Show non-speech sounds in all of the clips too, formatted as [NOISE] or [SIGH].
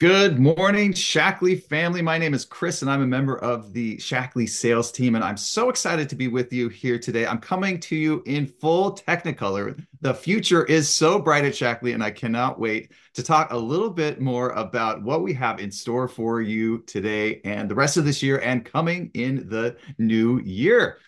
Good morning, Shaklee family. My name is Chris, and I'm a member of the Shaklee sales team. And I'm so excited to be with you here today. I'm coming to you in full Technicolor. The future is so bright at Shaklee, and I cannot wait to talk a little bit more about what we have in store for you today and the rest of this year and coming in the new year.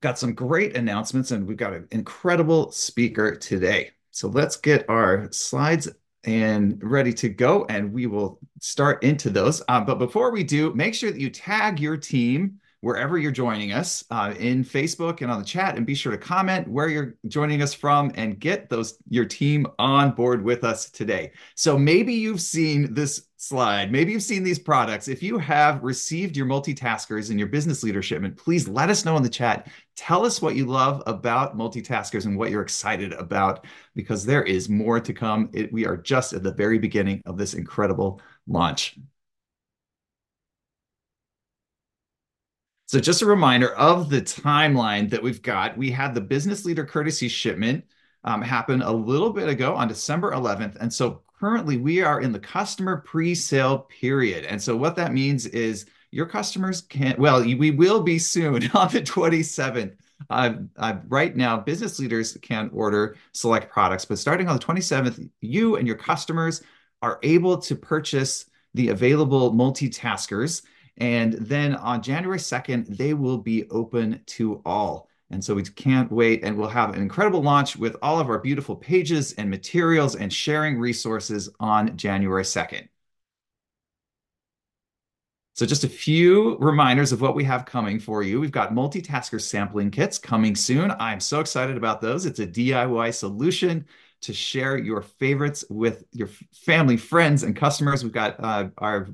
Got some great announcements, and we've got an incredible speaker today. So let's get our slides and ready to go, and we will start into those. Uh, but before we do, make sure that you tag your team wherever you're joining us uh, in Facebook and on the chat, and be sure to comment where you're joining us from and get those your team on board with us today. So maybe you've seen this slide, maybe you've seen these products. If you have received your multitaskers and your business leadership, and please let us know in the chat. Tell us what you love about multitaskers and what you're excited about, because there is more to come. It, we are just at the very beginning of this incredible launch. So just a reminder of the timeline that we've got. We had the business leader courtesy shipment um, happen a little bit ago on December 11th. And so currently we are in the customer pre-sale period. And so what that means is your customers can, well, we will be soon [LAUGHS] on the 27th. Uh, uh, right now, business leaders can order select products, but starting on the 27th, you and your customers are able to purchase the available multitaskers and then on January 2nd, they will be open to all. And so we can't wait. And we'll have an incredible launch with all of our beautiful pages and materials and sharing resources on January 2nd. So just a few reminders of what we have coming for you. We've got multitasker sampling kits coming soon. I'm so excited about those. It's a DIY solution to share your favorites with your family, friends, and customers. We've got uh, our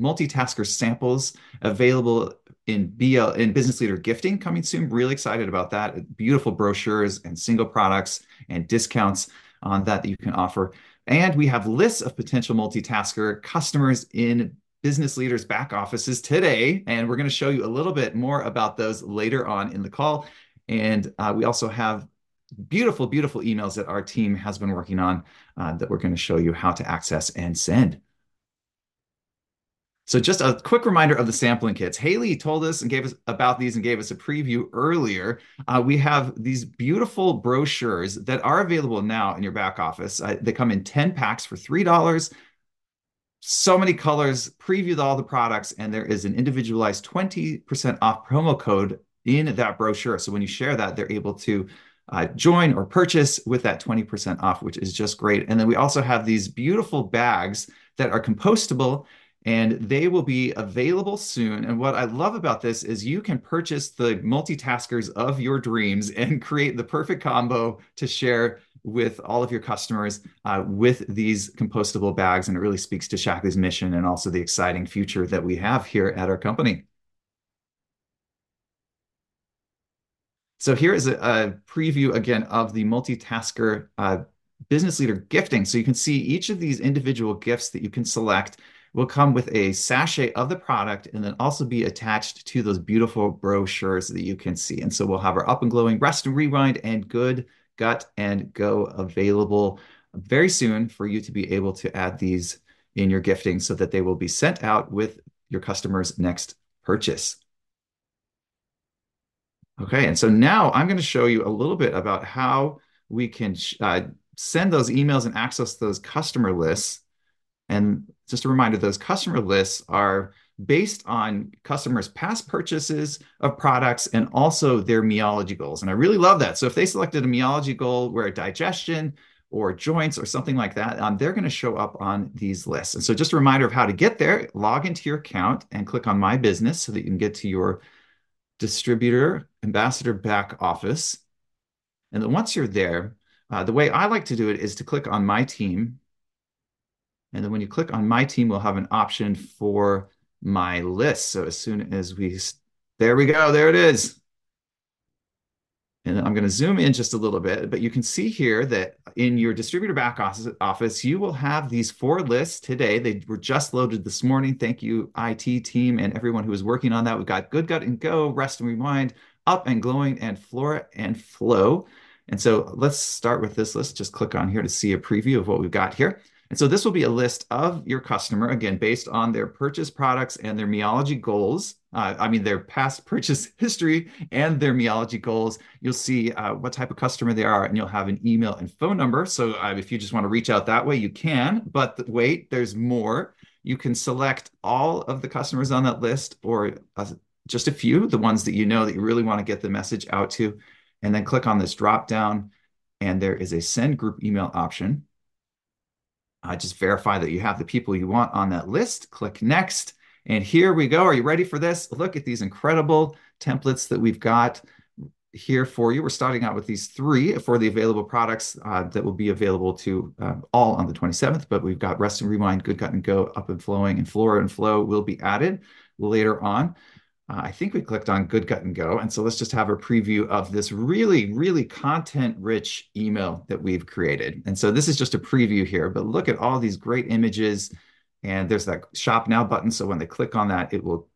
multitasker samples available in BL in business leader gifting coming soon. Really excited about that. Beautiful brochures and single products and discounts on that that you can offer. And we have lists of potential multitasker customers in business leaders back offices today. And we're going to show you a little bit more about those later on in the call. And uh, we also have beautiful, beautiful emails that our team has been working on uh, that we're going to show you how to access and send. So just a quick reminder of the sampling kits. Haley told us and gave us about these and gave us a preview earlier. Uh, we have these beautiful brochures that are available now in your back office. Uh, they come in 10 packs for $3. So many colors, previewed all the products, and there is an individualized 20% off promo code in that brochure. So when you share that, they're able to uh, join or purchase with that 20% off, which is just great. And then we also have these beautiful bags that are compostable and they will be available soon. And what I love about this is you can purchase the multitaskers of your dreams and [LAUGHS] create the perfect combo to share with all of your customers uh, with these compostable bags. And it really speaks to Shaklee's mission and also the exciting future that we have here at our company. So here is a, a preview again of the multitasker uh, business leader gifting. So you can see each of these individual gifts that you can select will come with a sachet of the product and then also be attached to those beautiful brochures that you can see. And so we'll have our up and glowing rest and rewind and good gut and go available very soon for you to be able to add these in your gifting so that they will be sent out with your customer's next purchase. Okay, and so now I'm going to show you a little bit about how we can uh, send those emails and access those customer lists and just a reminder, those customer lists are based on customers' past purchases of products and also their meology goals. And I really love that. So if they selected a meology goal where digestion or joints or something like that, um, they're going to show up on these lists. And so just a reminder of how to get there, log into your account and click on My Business so that you can get to your distributor ambassador back office. And then once you're there, uh, the way I like to do it is to click on My Team and then when you click on my team, we'll have an option for my list. So as soon as we, there we go, there it is. And I'm going to zoom in just a little bit, but you can see here that in your distributor back office, you will have these four lists today. They were just loaded this morning. Thank you, IT team and everyone who was working on that. We've got Good Gut and Go, Rest and Rewind, Up and Glowing, and Flora and Flow. And so let's start with this list. Just click on here to see a preview of what we've got here. And so this will be a list of your customer, again, based on their purchase products and their meology goals. Uh, I mean, their past [LAUGHS] purchase history and their meology goals. You'll see uh, what type of customer they are, and you'll have an email and phone number. So uh, if you just want to reach out that way, you can. But wait, there's more. You can select all of the customers on that list or uh, just a few, the ones that you know that you really want to get the message out to, and then click on this drop down. And there is a send group email option uh, just verify that you have the people you want on that list. Click next. And here we go. Are you ready for this? Look at these incredible templates that we've got here for you. We're starting out with these three for the available products uh, that will be available to uh, all on the 27th, but we've got Rest and Rewind, Good Gut and Go, Up and Flowing, and Flora and Flow will be added later on. Uh, I think we clicked on Good Gut and Go. And so let's just have a preview of this really, really content rich email that we've created. And so this is just a preview here, but look at all these great images. And there's that shop now button. So when they click on that, it will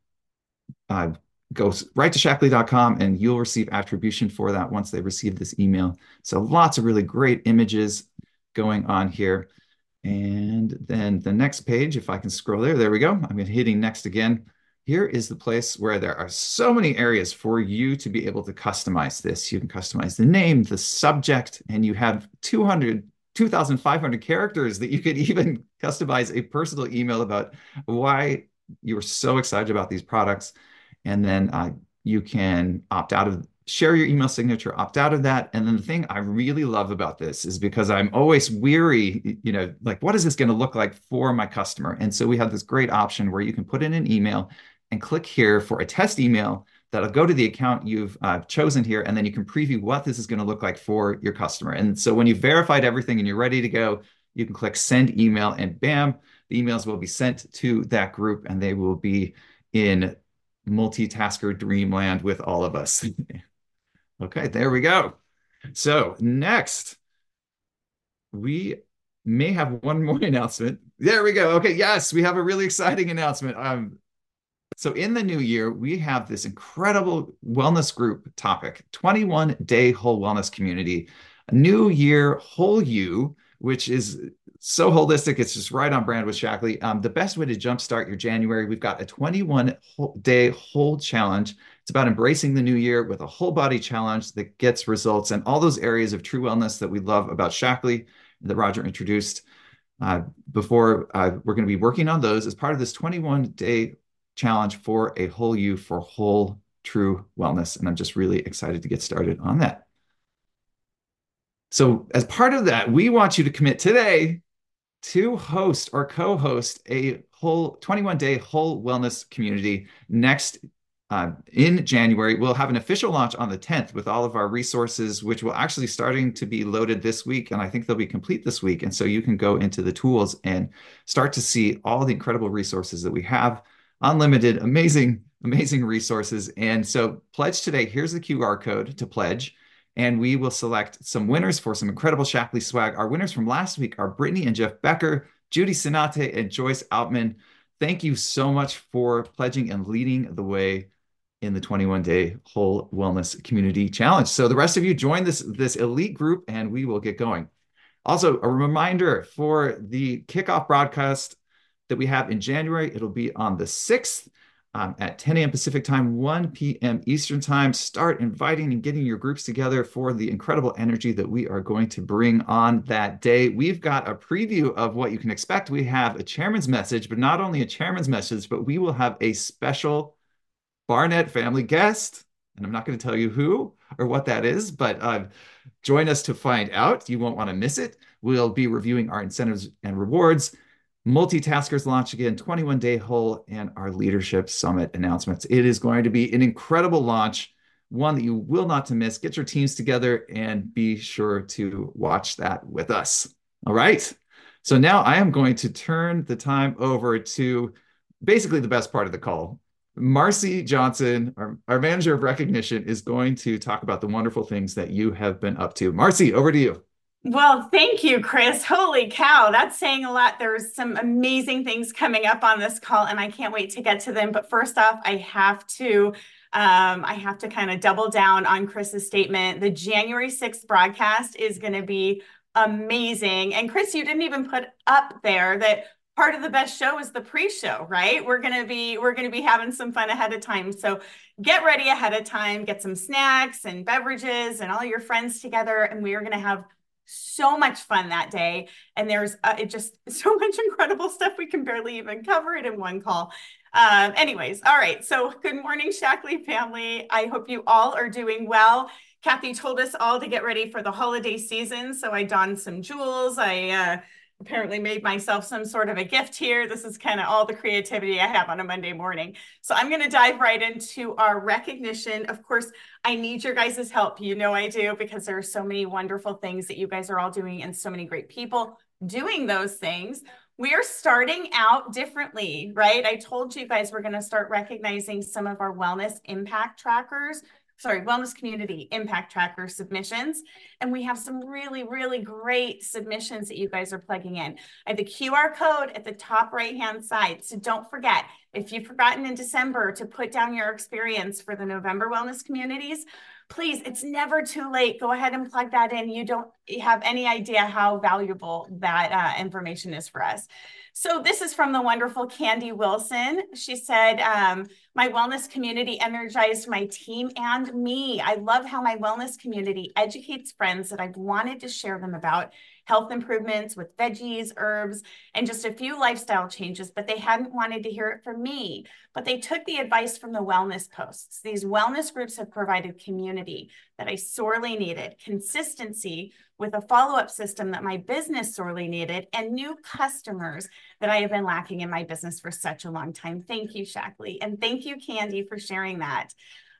uh, go right to shaklee.com and you'll receive attribution for that once they receive this email. So lots of really great images going on here. And then the next page, if I can scroll there, there we go. I'm hitting next again here is the place where there are so many areas for you to be able to customize this. You can customize the name, the subject, and you have 200, 2,500 characters that you could [LAUGHS] even customize a personal email about why you were so excited about these products. And then uh, you can opt out of share your email signature, opt out of that. And then the thing I really love about this is because I'm always weary, you know, like what is this going to look like for my customer? And so we have this great option where you can put in an email and click here for a test email that'll go to the account you've uh, chosen here, and then you can preview what this is going to look like for your customer. And so when you've verified everything and you're ready to go, you can click send email, and bam, the emails will be sent to that group, and they will be in multitasker dreamland with all of us. [LAUGHS] okay, there we go. So next, we may have one more [LAUGHS] announcement. There we go. Okay, yes, we have a really exciting announcement. Um, so, in the new year, we have this incredible wellness group topic 21 day whole wellness community, new year, whole you, which is so holistic. It's just right on brand with Shaklee. Um, the best way to jumpstart your January, we've got a 21 day whole challenge. It's about embracing the new year with a whole body challenge that gets results and all those areas of true wellness that we love about Shaklee that Roger introduced. Uh, before uh, we're going to be working on those as part of this 21 day challenge for a whole you for whole true wellness. And I'm just really excited to get started on that. So, as part of that, we want you to commit today to host or co host a whole 21 day whole wellness community next uh, in January. We'll have an official launch on the 10th with all of our resources, which will actually starting to be loaded this week. And I think they'll be complete this week. And so you can go into the tools and start to see all the incredible resources that we have unlimited, amazing, amazing resources. And so pledge today. Here's the QR code to pledge. And we will select some winners for some incredible Shaklee swag. Our winners from last week are Brittany and Jeff Becker, Judy Sinate, and Joyce Outman. Thank you so much for pledging and leading the way in the 21 day whole wellness community challenge. So the rest of you join this, this elite group and we will get going. Also, a reminder for the kickoff broadcast that we have in January. It'll be on the 6th um, at 10 a.m. Pacific time, 1 p.m. Eastern time. Start inviting and getting your groups together for the incredible energy that we are going to bring on that day. We've got a preview of what you can expect. We have a chairman's message, but not only a chairman's message, but we will have a special Barnett family guest. And I'm not going to tell you who or what that is, but uh, join us to find out. You won't want to miss it. We'll be reviewing our incentives and rewards Multitaskers launch again, 21 day whole, and our leadership summit announcements. It is going to be an incredible launch, one that you will not to miss. Get your teams together and be sure to watch that with us. All right. So now I am going to turn the time over to basically the best part of the call. Marcy Johnson, our, our manager of recognition, is going to talk about the wonderful things that you have been up to. Marcy, over to you. Well, thank you, Chris. Holy cow, that's saying a lot. There's some amazing things coming up on this call, and I can't wait to get to them. But first off, I have to um, I have to kind of double down on Chris's statement. The January 6th broadcast is going to be amazing. And Chris, you didn't even put up there that part of the best show is the pre-show, right? We're going to be we're going to be having some fun ahead of time. So get ready ahead of time, get some snacks and beverages and all your friends together and we are going to have so much fun that day. And there's uh, it just [LAUGHS] so much incredible stuff. We can barely even cover it in one call. Um, anyways all right. So good morning shaklee family. I hope you all are doing well. Kathy told us all to get ready for the holiday season. So i donned some jewels. I uh, apparently made myself some sort of a gift here. This is kind of all the creativity I have on a Monday morning. So I'm going to dive right into our recognition. Of course, I need your guys' help. You know I do because there are so many wonderful things that you guys are all doing and so many great people doing those things. We are starting out differently, right? I told you guys we're going to start recognizing some of our wellness impact trackers sorry, Wellness Community Impact Tracker submissions. And we have some really, really great submissions that you guys are plugging in. I have the QR code at the top right-hand side. So don't forget, if you've forgotten in December to put down your experience for the November Wellness Communities, please, it's never too late. Go ahead and plug that in. You don't have any idea how valuable that uh, information is for us. So this is from the wonderful Candy Wilson. She said, um, my wellness community energized my team and me. I love how my wellness community educates friends that I've wanted to share them about health improvements with veggies, herbs, and just a few lifestyle changes, but they hadn't wanted to hear it from me. But they took the advice from the wellness posts. These wellness groups have provided community that I sorely needed, consistency with a follow up system that my business sorely needed, and new customers that I have been lacking in my business for such a long time. Thank you, Shaklee. And thank you, Candy, for sharing that.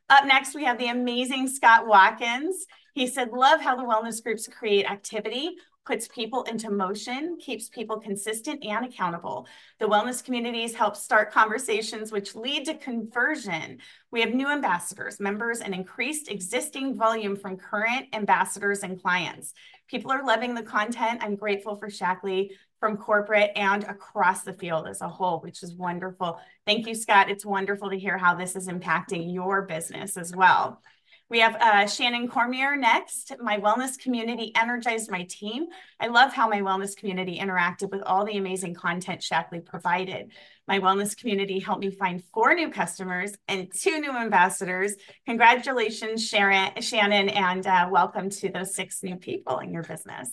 Up next, we have the amazing Scott Watkins. He said, Love how the wellness groups create activity puts people into motion, keeps people consistent and accountable. The wellness communities help start conversations which lead to conversion. We have new ambassadors, members, and increased existing volume from current ambassadors and clients. People are loving the content. I'm grateful for Shaklee from corporate and across the field as a whole, which is wonderful. Thank you, Scott. It's wonderful to hear how this is impacting your business as well. We have uh, Shannon Cormier next. My wellness community energized my team. I love how my wellness community interacted with all the amazing content Shaklee provided. My wellness community helped me find four new customers and two new ambassadors. Congratulations, Sharon, Shannon, and uh, welcome to those six new people in your business.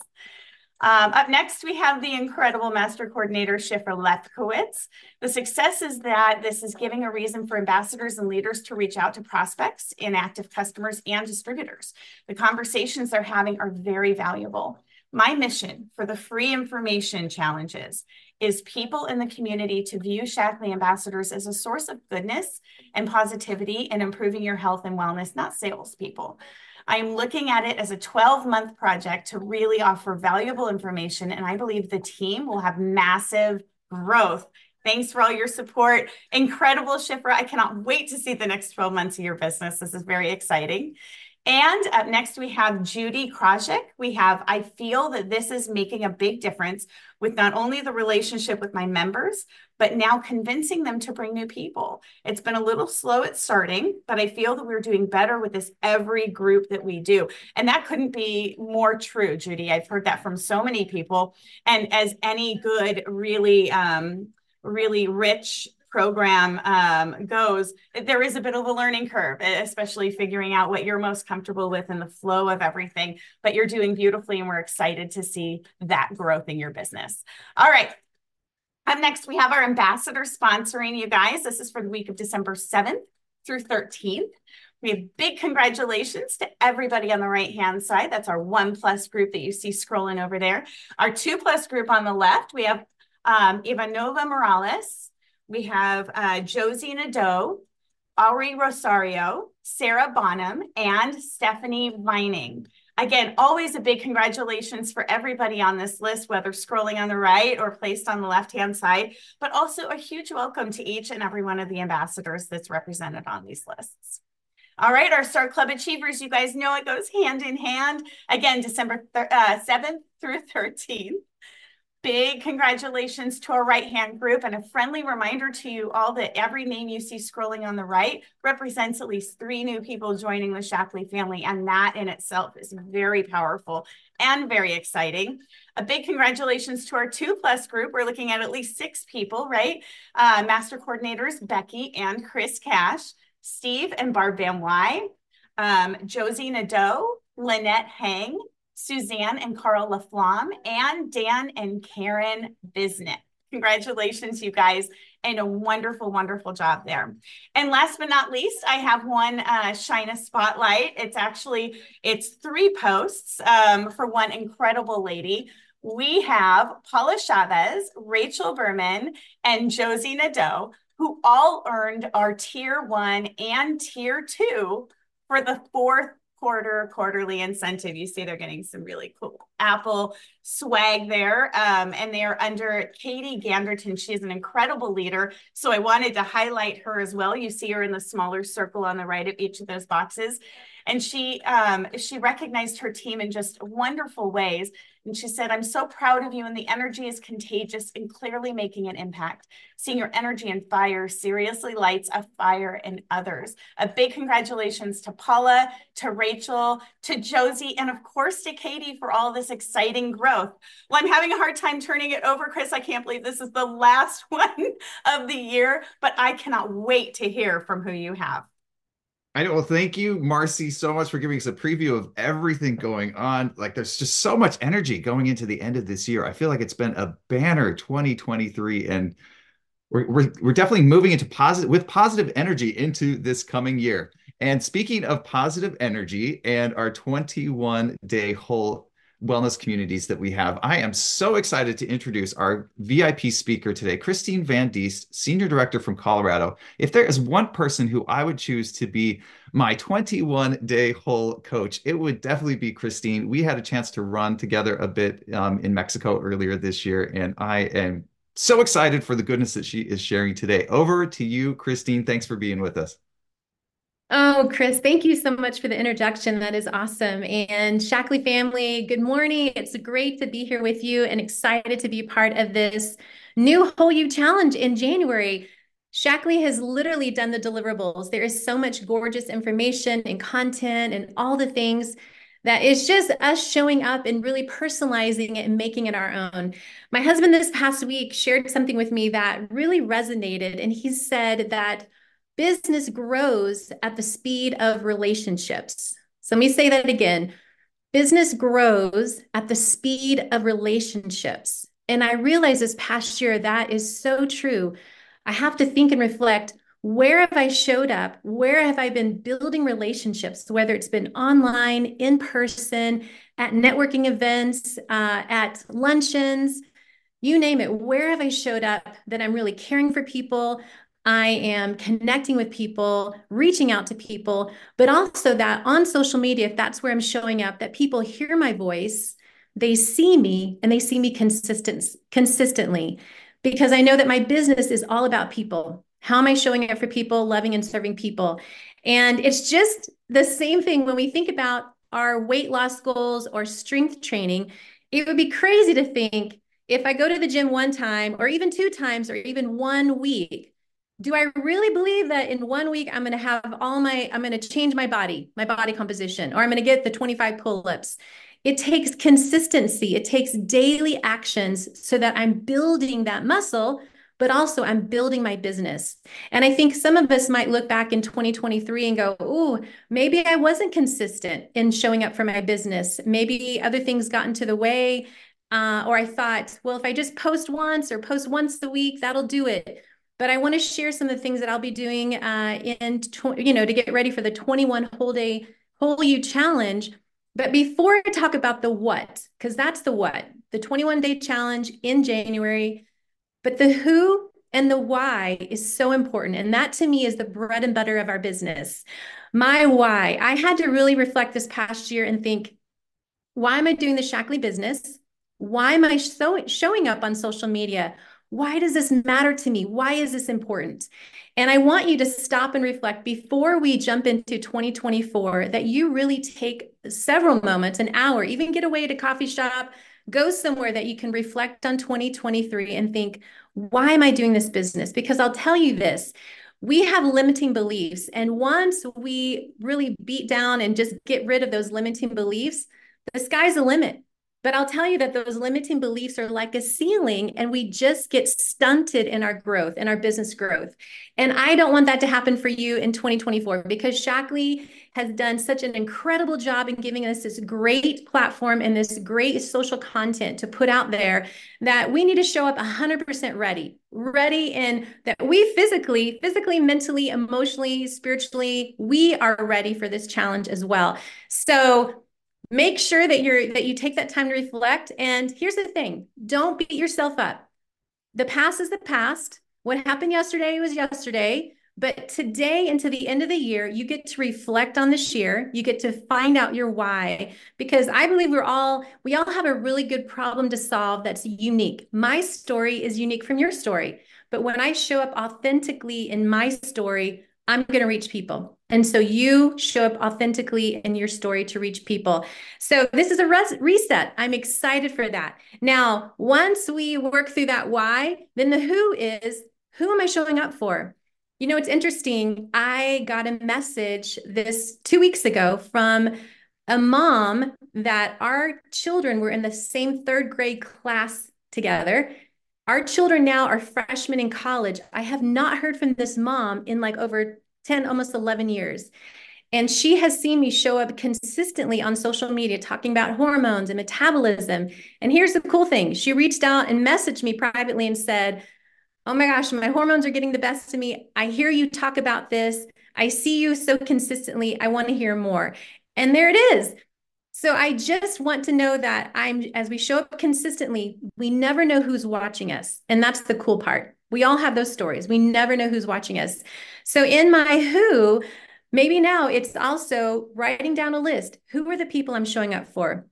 Um, up next, we have the incredible master coordinator, Shifra Lefkowitz. The success is that this is giving a reason for ambassadors and leaders to reach out to prospects, inactive customers, and distributors. The conversations they're having are very valuable. My mission for the free information challenges is people in the community to view Shaklee ambassadors as a source of goodness and positivity and improving your health and wellness, not salespeople. I'm looking at it as a 12 month project to really offer valuable information. And I believe the team will have massive growth. Thanks for all your support. Incredible, Shifra. I cannot wait to see the next 12 months of your business. This is very exciting. And up next, we have Judy Krajik. We have, I feel that this is making a big difference with not only the relationship with my members, but now convincing them to bring new people. It's been a little slow at starting, but I feel that we're doing better with this every group that we do. And that couldn't be more true, Judy. I've heard that from so many people. And as any good, really, um, really rich program um, goes, there is a bit of a learning curve, especially figuring out what you're most comfortable with and the flow of everything. But you're doing beautifully, and we're excited to see that growth in your business. All right. Up next, we have our ambassador sponsoring you guys. This is for the week of December 7th through 13th. We have big congratulations to everybody on the right hand side. That's our one plus group that you see scrolling over there. Our two plus group on the left, we have um, Ivanova Morales, we have uh, Josie Nadeau, Ari Rosario, Sarah Bonham, and Stephanie Vining. Again, always a big congratulations for everybody on this list, whether scrolling on the right or placed on the left-hand side, but also a huge welcome to each and every one of the ambassadors that's represented on these lists. All right, our Star Club Achievers, you guys know it goes hand in hand. Again, December uh, 7th through 13th. Big congratulations to our right hand group and a friendly reminder to you all that every name you see scrolling on the right represents at least three new people joining the Shaklee family. And that in itself is very powerful and very exciting. A big congratulations to our two plus group. We're looking at at least six people, right? Uh, master coordinators Becky and Chris Cash, Steve and Barb Van Wy, um, Josie Nadeau, Lynette Hang, Suzanne and Carl LaFlamme, and Dan and Karen Bisnet. Congratulations, you guys, and a wonderful, wonderful job there. And last but not least, I have one uh, Shine a Spotlight. It's actually, it's three posts um, for one incredible lady. We have Paula Chavez, Rachel Berman, and Josie Nadeau, who all earned our tier one and tier two for the fourth quarter quarterly incentive. You see they're getting some really cool Apple swag there. Um, and they're under Katie Ganderton. She is an incredible leader. So I wanted to highlight her as well. You see her in the smaller circle on the right of each of those boxes. And she um, she recognized her team in just wonderful ways. And she said, I'm so proud of you, and the energy is contagious and clearly making an impact. Seeing your energy and fire seriously lights a fire in others. A big congratulations to Paula, to Rachel, to Josie, and of course to Katie for all this exciting growth. Well, I'm having a hard time turning it over, Chris. I can't believe this is the last [LAUGHS] one of the year, but I cannot wait to hear from who you have. I know. Well, thank you, Marcy, so much for giving us a preview of everything going on. Like, there's just so much energy going into the end of this year. I feel like it's been a banner 2023, and we're we're, we're definitely moving into positive with positive energy into this coming year. And speaking of positive energy and our 21 day whole wellness communities that we have. I am so excited to introduce our VIP speaker today, Christine Van Diest, Senior Director from Colorado. If there is one person who I would choose to be my 21 day whole coach, it would definitely be Christine. We had a chance to run together a bit um, in Mexico earlier this year, and I am so excited for the goodness that she is sharing today. Over to you, Christine. Thanks for being with us. Oh, Chris, thank you so much for the introduction. That is awesome. And Shaklee family, good morning. It's great to be here with you and excited to be part of this new Whole You Challenge in January. Shaklee has literally done the deliverables. There is so much gorgeous information and content and all the things that is just us showing up and really personalizing it and making it our own. My husband this past week shared something with me that really resonated. And he said that business grows at the speed of relationships. So let me say that again. Business grows at the speed of relationships. And I realized this past year that is so true. I have to think and reflect where have I showed up? Where have I been building relationships, whether it's been online, in person, at networking events, uh, at luncheons, you name it. Where have I showed up that I'm really caring for people? I am connecting with people, reaching out to people, but also that on social media, if that's where I'm showing up, that people hear my voice, they see me and they see me consistent consistently because I know that my business is all about people. How am I showing up for people, loving and serving people? And it's just the same thing when we think about our weight loss goals or strength training. It would be crazy to think if I go to the gym one time or even two times or even one week, do I really believe that in one week I'm going to have all my, I'm going to change my body, my body composition, or I'm going to get the 25 pull ups? It takes consistency, it takes daily actions so that I'm building that muscle, but also I'm building my business. And I think some of us might look back in 2023 and go, oh, maybe I wasn't consistent in showing up for my business. Maybe other things got into the way. Uh, or I thought, well, if I just post once or post once a week, that'll do it but I want to share some of the things that I'll be doing uh, in, you know, to get ready for the 21 whole day, whole you challenge. But before I talk about the what, because that's the what, the 21 day challenge in January, but the who and the why is so important. And that to me is the bread and butter of our business. My why, I had to really reflect this past year and think, why am I doing the Shaklee business? Why am I so, showing up on social media? Why does this matter to me? Why is this important? And I want you to stop and reflect before we jump into 2024 that you really take several moments, an hour, even get away to a coffee shop, go somewhere that you can reflect on 2023 and think, why am I doing this business? Because I'll tell you this we have limiting beliefs. And once we really beat down and just get rid of those limiting beliefs, the sky's the limit. But I'll tell you that those limiting beliefs are like a ceiling, and we just get stunted in our growth and our business growth. And I don't want that to happen for you in 2024 because Shaklee has done such an incredible job in giving us this great platform and this great social content to put out there that we need to show up 100% ready, ready, and that we physically, physically, mentally, emotionally, spiritually, we are ready for this challenge as well. So make sure that you're that you take that time to reflect. And here's the thing don't beat yourself up. The past is the past. What happened yesterday was yesterday. But today into the end of the year you get to reflect on this year you get to find out your why. Because i believe we're all we all have a really good problem to solve that's unique. My story is unique from your story. But when i show up authentically in my story I'm going to reach people. And so you show up authentically in your story to reach people. So this is a res- reset. I'm excited for that. Now, once we work through that why, then the who is who am I showing up for? You know, it's interesting. I got a message this two weeks ago from a mom that our children were in the same third grade class together. Our children now are freshmen in college. I have not heard from this mom in like over 10, almost 11 years. And she has seen me show up consistently on social media talking about hormones and metabolism. And here's the cool thing she reached out and messaged me privately and said, Oh my gosh, my hormones are getting the best of me. I hear you talk about this. I see you so consistently. I want to hear more. And there it is. So I just want to know that I'm as we show up consistently, we never know who's watching us. And that's the cool part. We all have those stories. We never know who's watching us. So in my who, maybe now it's also writing down a list. Who are the people I'm showing up for?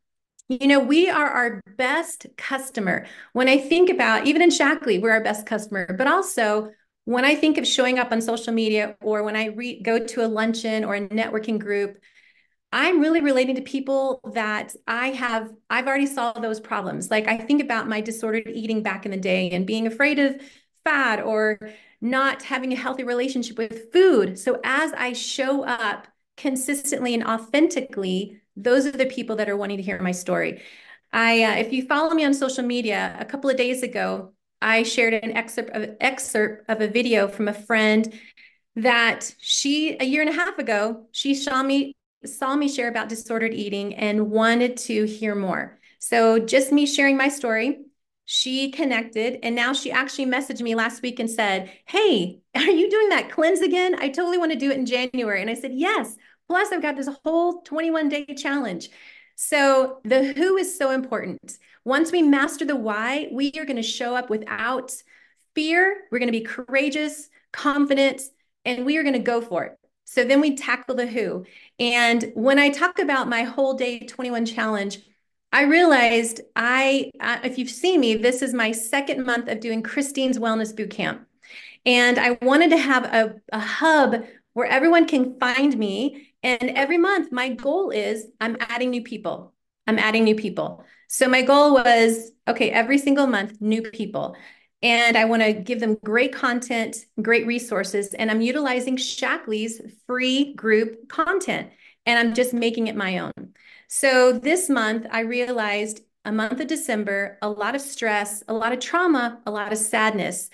You know, we are our best customer. When I think about, even in Shaklee, we're our best customer, but also when I think of showing up on social media or when I re- go to a luncheon or a networking group, I'm really relating to people that I have, I've already solved those problems. Like I think about my disordered eating back in the day and being afraid of fat or not having a healthy relationship with food. So as I show up consistently and authentically, those are the people that are wanting to hear my story. I, uh, if you follow me on social media, a couple of days ago, I shared an excerpt of excerpt of a video from a friend that she a year and a half ago she saw me saw me share about disordered eating and wanted to hear more. So, just me sharing my story, she connected and now she actually messaged me last week and said, Hey, [LAUGHS] are you doing that cleanse again? I totally want to do it in January. And I said, Yes. Plus, I've got this whole 21 day challenge. So, the who is so important. Once we master the why, we are going to show up without fear. We're going to be courageous, confident, and we are going to go for it. So then we tackle the who. And when I talk about my whole day 21 challenge, I realized I, uh, if you've seen me, this is my second month of doing Christine's Wellness Boot Camp. And I wanted to have a, a hub where everyone can find me. And every month, my goal is I'm adding new people. I'm adding new people. So my goal was okay, every single month, new people and I want to give them great content, great resources. And I'm utilizing Shaklee's free group content and I'm just making it my own. So this month, I realized a month of December, a lot of stress, a lot of trauma, a lot of sadness.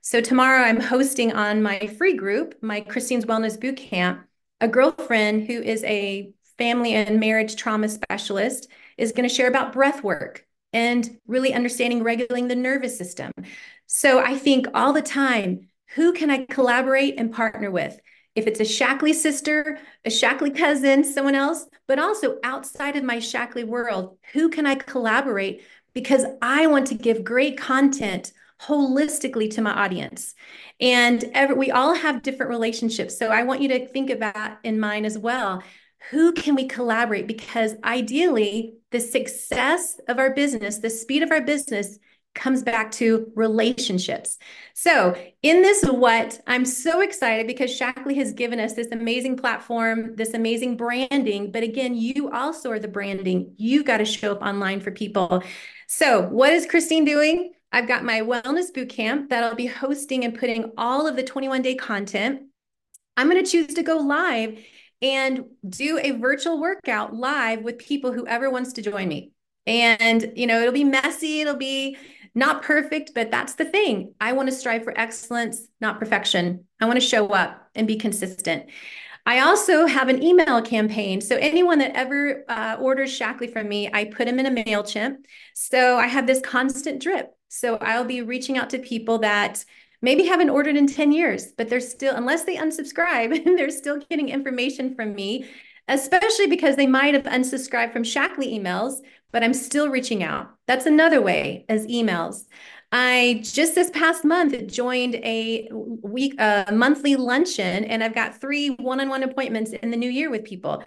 So tomorrow, I'm hosting on my free group, my Christine's Wellness Boot Camp, a girlfriend who is a family and marriage trauma specialist is going to share about breath work and really understanding regulating the nervous system. So I think all the time, who can I collaborate and partner with? If it's a Shaklee sister, a Shaklee cousin, someone else, but also outside of my Shaklee world, who can I collaborate? Because I want to give great content holistically to my audience. And every, we all have different relationships. So I want you to think about in mind as well who can we collaborate? Because ideally, the success of our business, the speed of our business comes back to relationships. So, in this what, I'm so excited because Shaklee has given us this amazing platform, this amazing branding. But again, you also are the branding. You've got to show up online for people. So, what is Christine doing? I've got my wellness boot camp that I'll be hosting and putting all of the 21 day content. I'm going to choose to go live and do a virtual workout live with people, whoever wants to join me. And, you know, it'll be messy, it'll be not perfect, but that's the thing. I want to strive for excellence, not perfection. I want to show up and be consistent. I also have an email campaign. So anyone that ever uh, orders Shaklee from me, I put them in a MailChimp. So I have this constant drip. So I'll be reaching out to people that maybe haven't ordered in 10 years, but they're still, unless they unsubscribe, [LAUGHS] they're still getting information from me, especially because they might have unsubscribed from Shaklee emails, but I'm still reaching out. That's another way as emails. I just this past month joined a week, a monthly luncheon, and I've got three one-on-one appointments in the new year with people.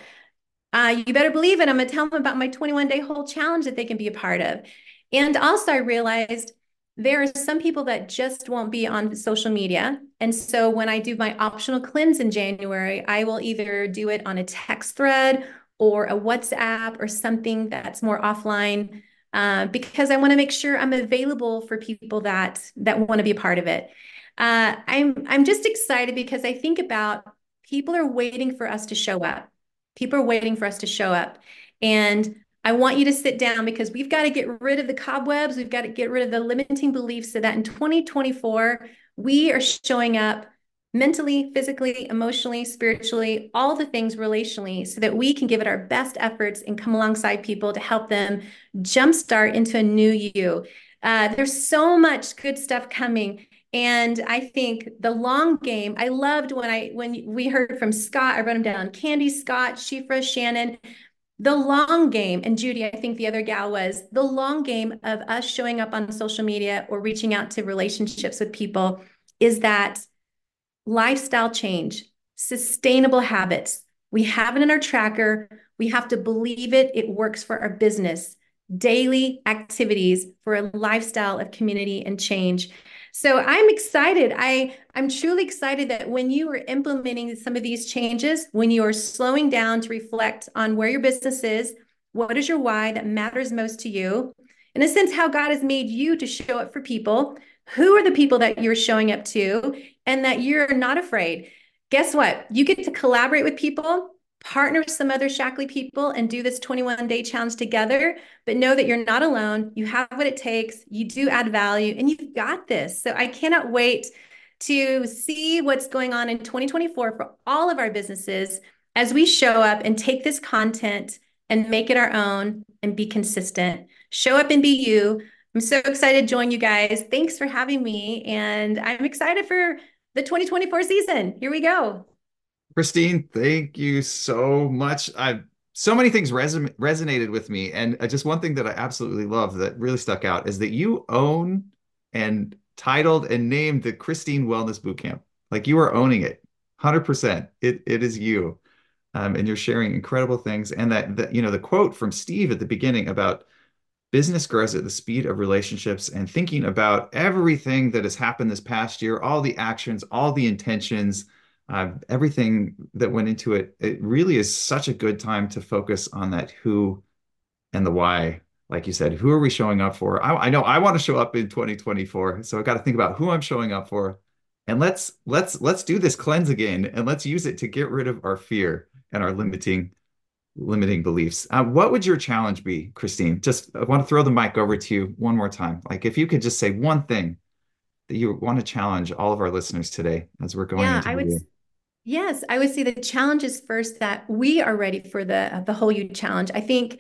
Uh, you better believe it. I'm gonna tell them about my 21 day whole challenge that they can be a part of. And also, I realized there are some people that just won't be on social media. And so when I do my optional cleanse in January, I will either do it on a text thread or a WhatsApp or something that's more offline uh, because I want to make sure I'm available for people that that want to be a part of it. Uh, I'm I'm just excited because I think about people are waiting for us to show up. People are waiting for us to show up, and I want you to sit down because we've got to get rid of the cobwebs. We've got to get rid of the limiting beliefs so that in 2024 we are showing up mentally, physically, emotionally, spiritually, all the things relationally, so that we can give it our best efforts and come alongside people to help them jumpstart into a new you. Uh, there's so much good stuff coming. And I think the long game, I loved when I when we heard from Scott, I wrote him down, Candy, Scott, Shifra, Shannon. The long game, and Judy, I think the other gal was the long game of us showing up on social media or reaching out to relationships with people is that lifestyle change, sustainable habits. We have it in our tracker. We have to believe it. It works for our business, daily activities for a lifestyle of community and change. So I'm excited. I, I'm truly excited that when you are implementing some of these changes, when you are slowing down to reflect on where your business is, what is your why that matters most to you, in a sense, how God has made you to show up for people, who are the people that you're showing up to, and that you're not afraid. Guess what? You get to collaborate with people, partner with some other Shaklee people, and do this 21 day challenge together. But know that you're not alone. You have what it takes. You do add value, and you've got this. So I cannot wait to see what's going on in 2024 for all of our businesses as we show up and take this content and make it our own and be consistent. Show up and be you. I'm so excited to join you guys. Thanks for having me. And I'm excited for the 2024 season. Here we go. Christine, thank you so much. I so many things reson- resonated with me, and uh, just one thing that I absolutely love that really stuck out is that you own and titled and named the Christine Wellness Bootcamp. Like you are owning it, hundred percent. It it is you, um, and you're sharing incredible things. And that that you know the quote from Steve at the beginning about business grows at the speed of relationships and thinking about everything that has happened this past year, all the actions, all the intentions, uh, everything that went into it. It really is such a good time to focus on that who and the why. Like you said, who are we showing up for? I, I know I want to show up in 2024, so I got to think about who I'm showing up for, and let's let's let's do this cleanse again, and let's use it to get rid of our fear and our limiting limiting beliefs. Uh, what would your challenge be, Christine? Just I want to throw the mic over to you one more time. Like if you could just say one thing that you want to challenge all of our listeners today as we're going yeah, into I would, year. Yes, I would say the challenge is first that we are ready for the the whole you challenge. I think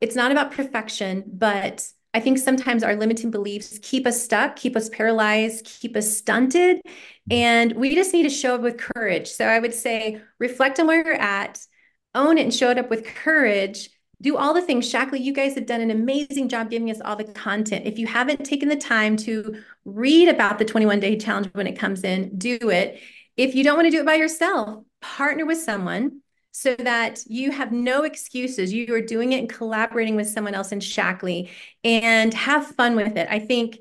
it's not about perfection, but I think sometimes our limiting beliefs keep us stuck, keep us paralyzed, keep us stunted, and we just need to show up with courage. So I would say reflect on where you're at, own it and show it up with courage do all the things. Shaklee, you guys have done an amazing job giving us all the content. If you haven't taken the time to read about the 21 day challenge when it comes in, do it. If you don't want to do it by yourself, partner with someone so that you have no excuses. You are doing it and collaborating with someone else in Shaklee and have fun with it. I think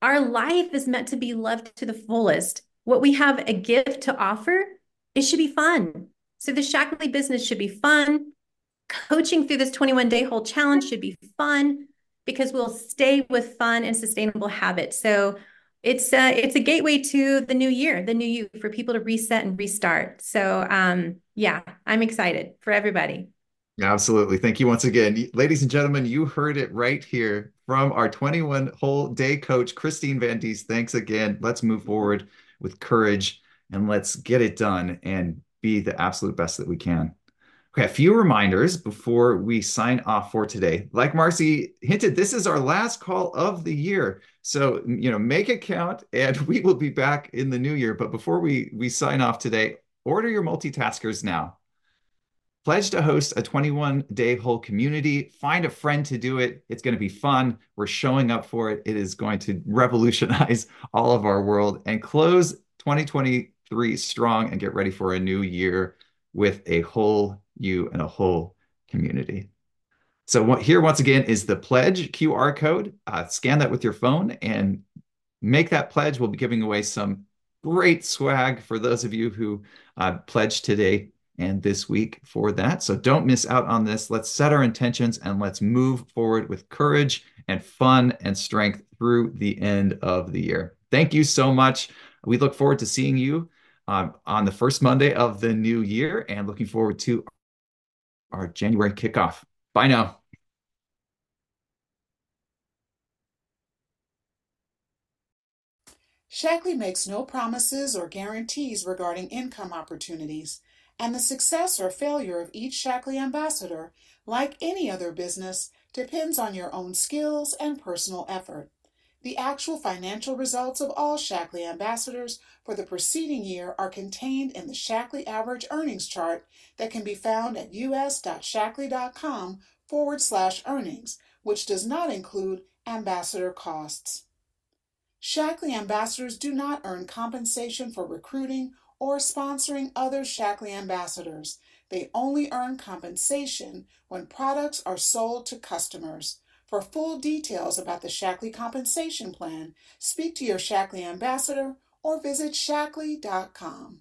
our life is meant to be loved to the fullest. What we have a gift to offer, it should be fun. So the Shaklee business should be fun. Coaching through this 21 day whole challenge should be fun. because we'll stay with fun and sustainable habits. So it's a, it's a gateway to the new year, the new you for people to reset and restart. So um, yeah, I'm excited for everybody. Absolutely. Thank you once again. Ladies and gentlemen, you heard it right here from our 21 whole day coach, Christine Van Diest. Thanks again. Let's move forward with courage and let's get it done and be the absolute best that we can. Okay, a few reminders before we sign off for today. Like Marcy hinted, this is our last call of the year. So, you know, make it count and [LAUGHS] we will be back in the new year. But before we we sign off today, order your multitaskers now. Pledge to host a 21 day whole community. Find a friend to do it. It's going to be fun. We're showing up for it. It is going to revolutionize [LAUGHS] all of our world and close 2023 strong and get ready for a new year with a whole you and a whole community. So here once again is the pledge QR code. Uh, scan that with your phone and make that pledge. We'll be giving away some great swag for those of you who uh, pledged today and this week for that. So don't miss out on this. Let's set our intentions and let's move forward with courage and fun and strength through the end of the year. Thank you so much. We look forward to seeing you um, on the first Monday of the new year and looking forward to our January kickoff. Bye now. Shaklee makes no promises or guarantees regarding income opportunities and the success or failure of each Shaklee ambassador, like any other business, depends on your own skills and personal effort. The actual financial results of all Shaklee ambassadors for the preceding year are contained in the Shaklee Average Earnings Chart that can be found at us.shaklee.com forward slash earnings, which does not include ambassador costs. Shaklee ambassadors do not earn compensation for recruiting or sponsoring other Shaklee ambassadors. They only earn compensation when products are sold to customers. For full details about the Shaklee compensation plan, speak to your Shaklee ambassador or visit shaklee.com.